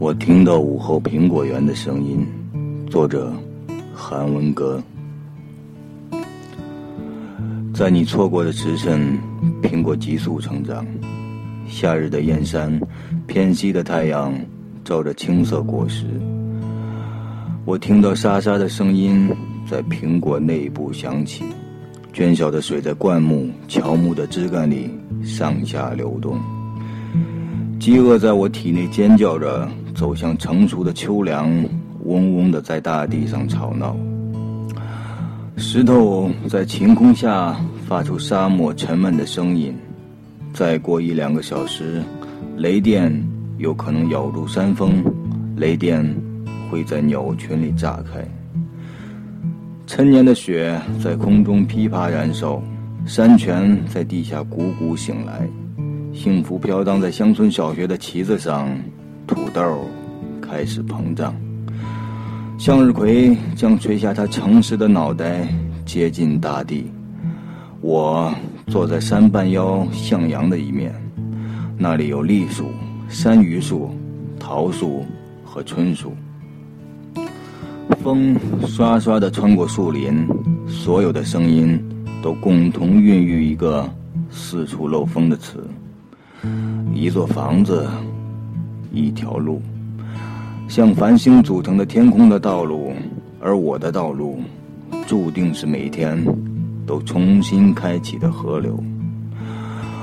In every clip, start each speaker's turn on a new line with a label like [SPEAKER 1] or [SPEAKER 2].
[SPEAKER 1] 我听到午后苹果园的声音。作者：韩文歌。在你错过的时辰，苹果急速成长。夏日的燕山，偏西的太阳照着青色果实。我听到沙沙的声音在苹果内部响起，涓小的水在灌木、乔木的枝干里上下流动。饥饿在我体内尖叫着。走向成熟的秋凉，嗡嗡的在大地上吵闹。石头在晴空下发出沙漠沉闷的声音。再过一两个小时，雷电有可能咬住山峰，雷电会在鸟群里炸开。陈年的雪在空中噼啪燃烧，山泉在地下汩汩醒来。幸福飘荡在乡村小学的旗子上。土豆开始膨胀，向日葵将垂下它诚实的脑袋，接近大地。我坐在山半腰向阳的一面，那里有栗树、山榆树、桃树和椿树。风刷刷地穿过树林，所有的声音都共同孕育一个四处漏风的词：一座房子。一条路，像繁星组成的天空的道路，而我的道路，注定是每天都重新开启的河流。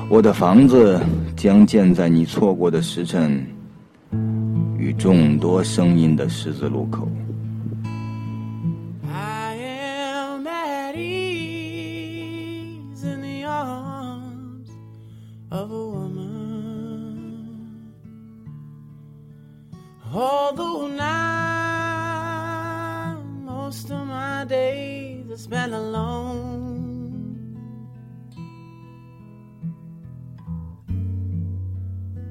[SPEAKER 1] 我的房子将建在你错过的时辰与众多声音的十字路口。
[SPEAKER 2] Although now most of my days are spent alone.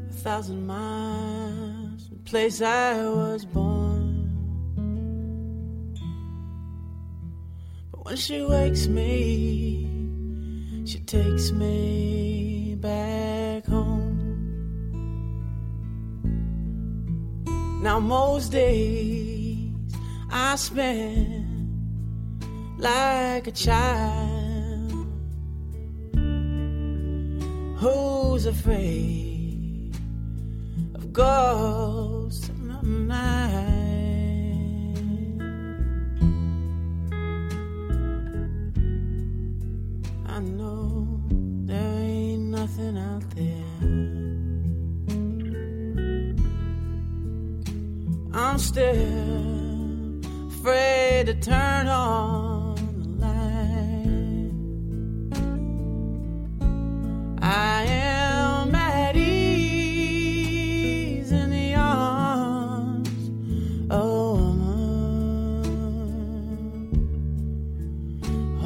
[SPEAKER 2] A thousand miles from the place I was born. But when she wakes me, she takes me back Now, most days I spend like a child who's afraid of ghosts in the night. I know there ain't nothing out there. I'm still afraid to turn on the light. I am at ease in the arms of a woman.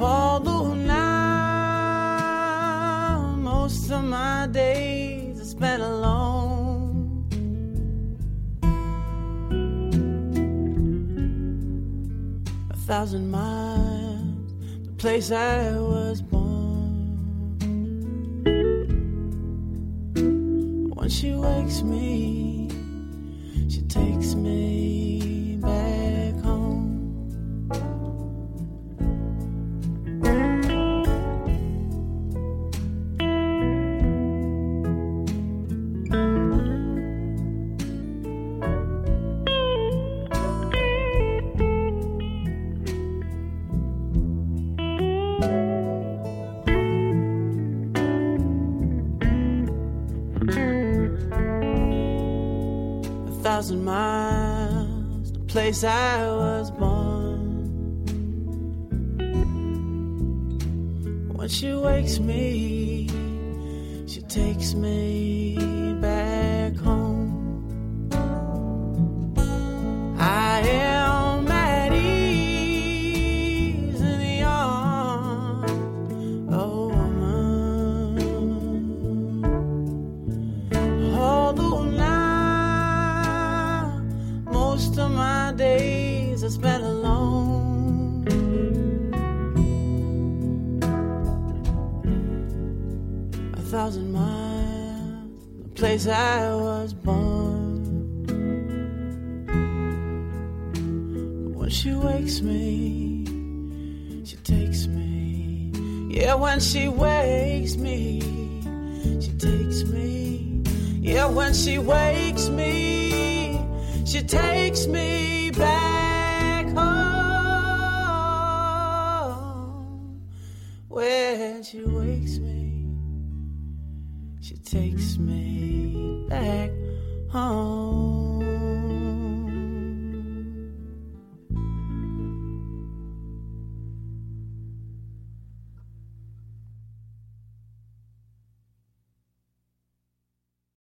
[SPEAKER 2] Although now most of my days thousand miles, the place I was born. When she wakes me, place I was born. When she wakes me, she takes me thousand miles, the place I was born. when she wakes me, she takes me. Yeah, when she wakes me, she takes me. Yeah, when she wakes me, she takes me back home. When she wakes me, takes me back home.